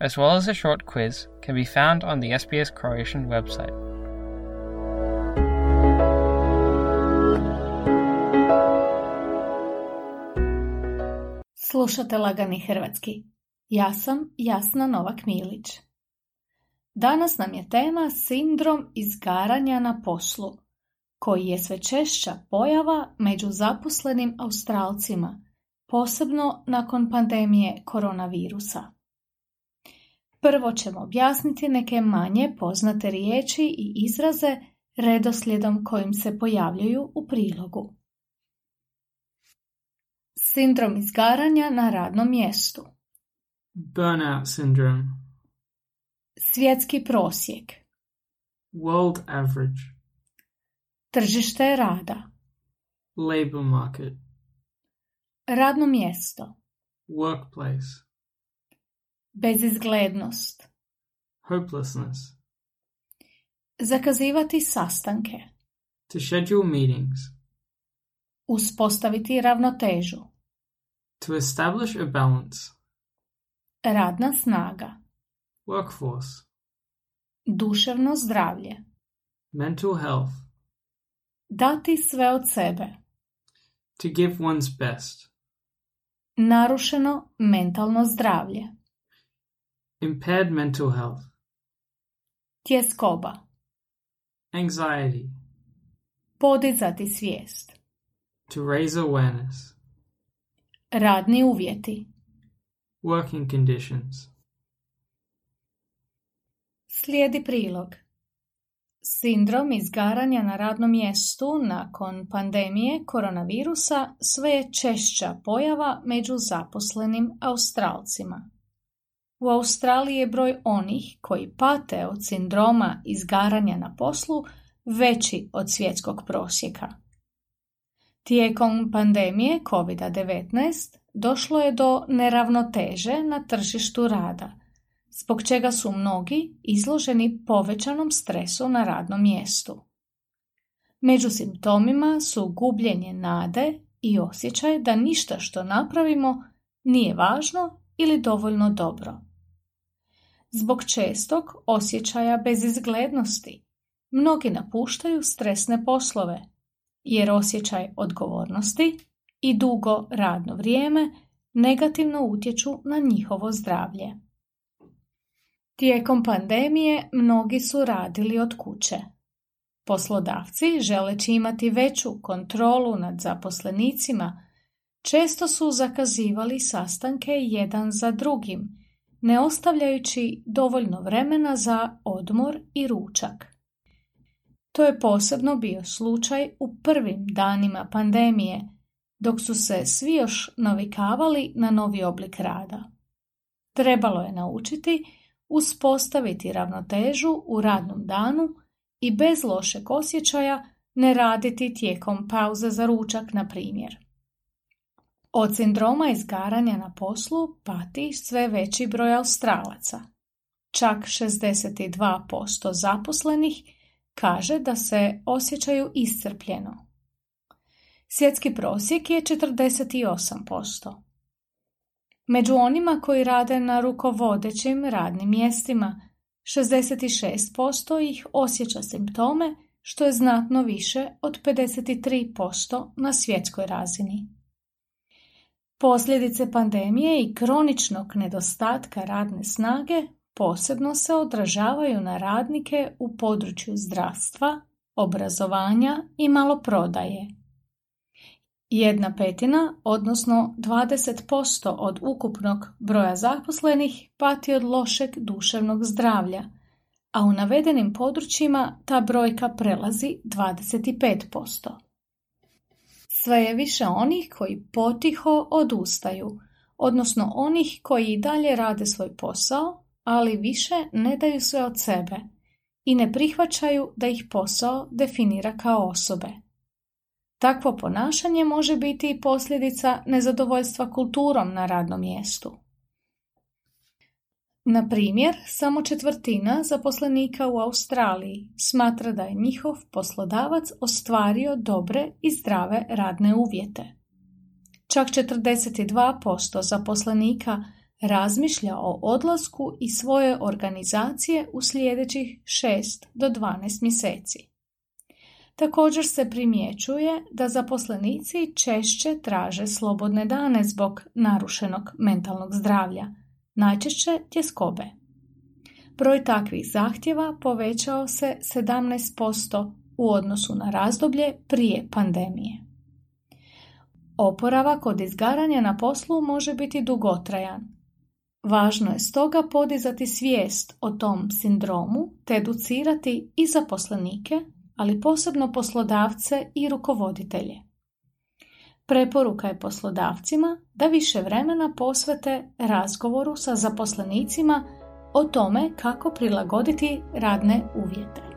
as well as a short quiz, can be found on the SBS Croatian website. Slušate Lagani Hrvatski. Ja sam Jasna Novak Milić. Danas nam je tema sindrom izgaranja na poslu, koji je sve češća pojava među zaposlenim Australcima, posebno nakon pandemije koronavirusa. Prvo ćemo objasniti neke manje poznate riječi i izraze redoslijedom kojim se pojavljuju u prilogu. Sindrom izgaranja na radnom mjestu. Burnout syndrome. Svjetski prosjek. World average. Tržište rada. Labor market. Radno mjesto. Workplace. Bezizglednost. Hopelessness. Zakazivati sastanke. To schedule meetings. Uspostaviti ravnotežu. To establish a balance. Radna snaga. Workforce. Duševno zdravlje. Mental health. Dati sve od sebe. To give one's best. Narušeno mentalno zdravlje. Impaired mental health. Tjeskoba. Anxiety. Podizati svijest. To raise awareness. Radni uvjeti. Working conditions. Slijedi prilog. Sindrom izgaranja na radnom mjestu nakon pandemije koronavirusa sve je češća pojava među zaposlenim Australcima. U Australiji je broj onih koji pate od sindroma izgaranja na poslu veći od svjetskog prosjeka. Tijekom pandemije COVID-19 došlo je do neravnoteže na tržištu rada, zbog čega su mnogi izloženi povećanom stresu na radnom mjestu. Među simptomima su gubljenje nade i osjećaj da ništa što napravimo nije važno ili dovoljno dobro. Zbog čestog osjećaja bezizglednosti, mnogi napuštaju stresne poslove, jer osjećaj odgovornosti i dugo radno vrijeme negativno utječu na njihovo zdravlje. Tijekom pandemije mnogi su radili od kuće. Poslodavci, želeći imati veću kontrolu nad zaposlenicima, često su zakazivali sastanke jedan za drugim, ne ostavljajući dovoljno vremena za odmor i ručak. To je posebno bio slučaj u prvim danima pandemije, dok su se svi još navikavali na novi oblik rada. Trebalo je naučiti uspostaviti ravnotežu u radnom danu i bez lošeg osjećaja ne raditi tijekom pauze za ručak, na primjer. Od sindroma izgaranja na poslu pati sve veći broj Australaca. Čak 62% zaposlenih kaže da se osjećaju iscrpljeno. Svjetski prosjek je 48%. Među onima koji rade na rukovodećim radnim mjestima, 66% ih osjeća simptome, što je znatno više od 53% na svjetskoj razini. Posljedice pandemije i kroničnog nedostatka radne snage posebno se odražavaju na radnike u području zdravstva, obrazovanja i maloprodaje. Jedna petina, odnosno 20% od ukupnog broja zaposlenih, pati od lošeg duševnog zdravlja, a u navedenim područjima ta brojka prelazi 25%. Sve je više onih koji potiho odustaju, odnosno onih koji i dalje rade svoj posao, ali više ne daju sve od sebe, i ne prihvaćaju da ih posao definira kao osobe. Takvo ponašanje može biti i posljedica nezadovoljstva kulturom na radnom mjestu. Na primjer, samo četvrtina zaposlenika u Australiji smatra da je njihov poslodavac ostvario dobre i zdrave radne uvjete. Čak 42% zaposlenika razmišlja o odlasku i svoje organizacije u sljedećih 6 do 12 mjeseci. Također se primjećuje da zaposlenici češće traže slobodne dane zbog narušenog mentalnog zdravlja, najčešće tjeskobe. Broj takvih zahtjeva povećao se 17% u odnosu na razdoblje prije pandemije. Oporavak od izgaranja na poslu može biti dugotrajan. Važno je stoga podizati svijest o tom sindromu te educirati i zaposlenike, ali posebno poslodavce i rukovoditelje. Preporuka je poslodavcima da više vremena posvete razgovoru sa zaposlenicima o tome kako prilagoditi radne uvjete.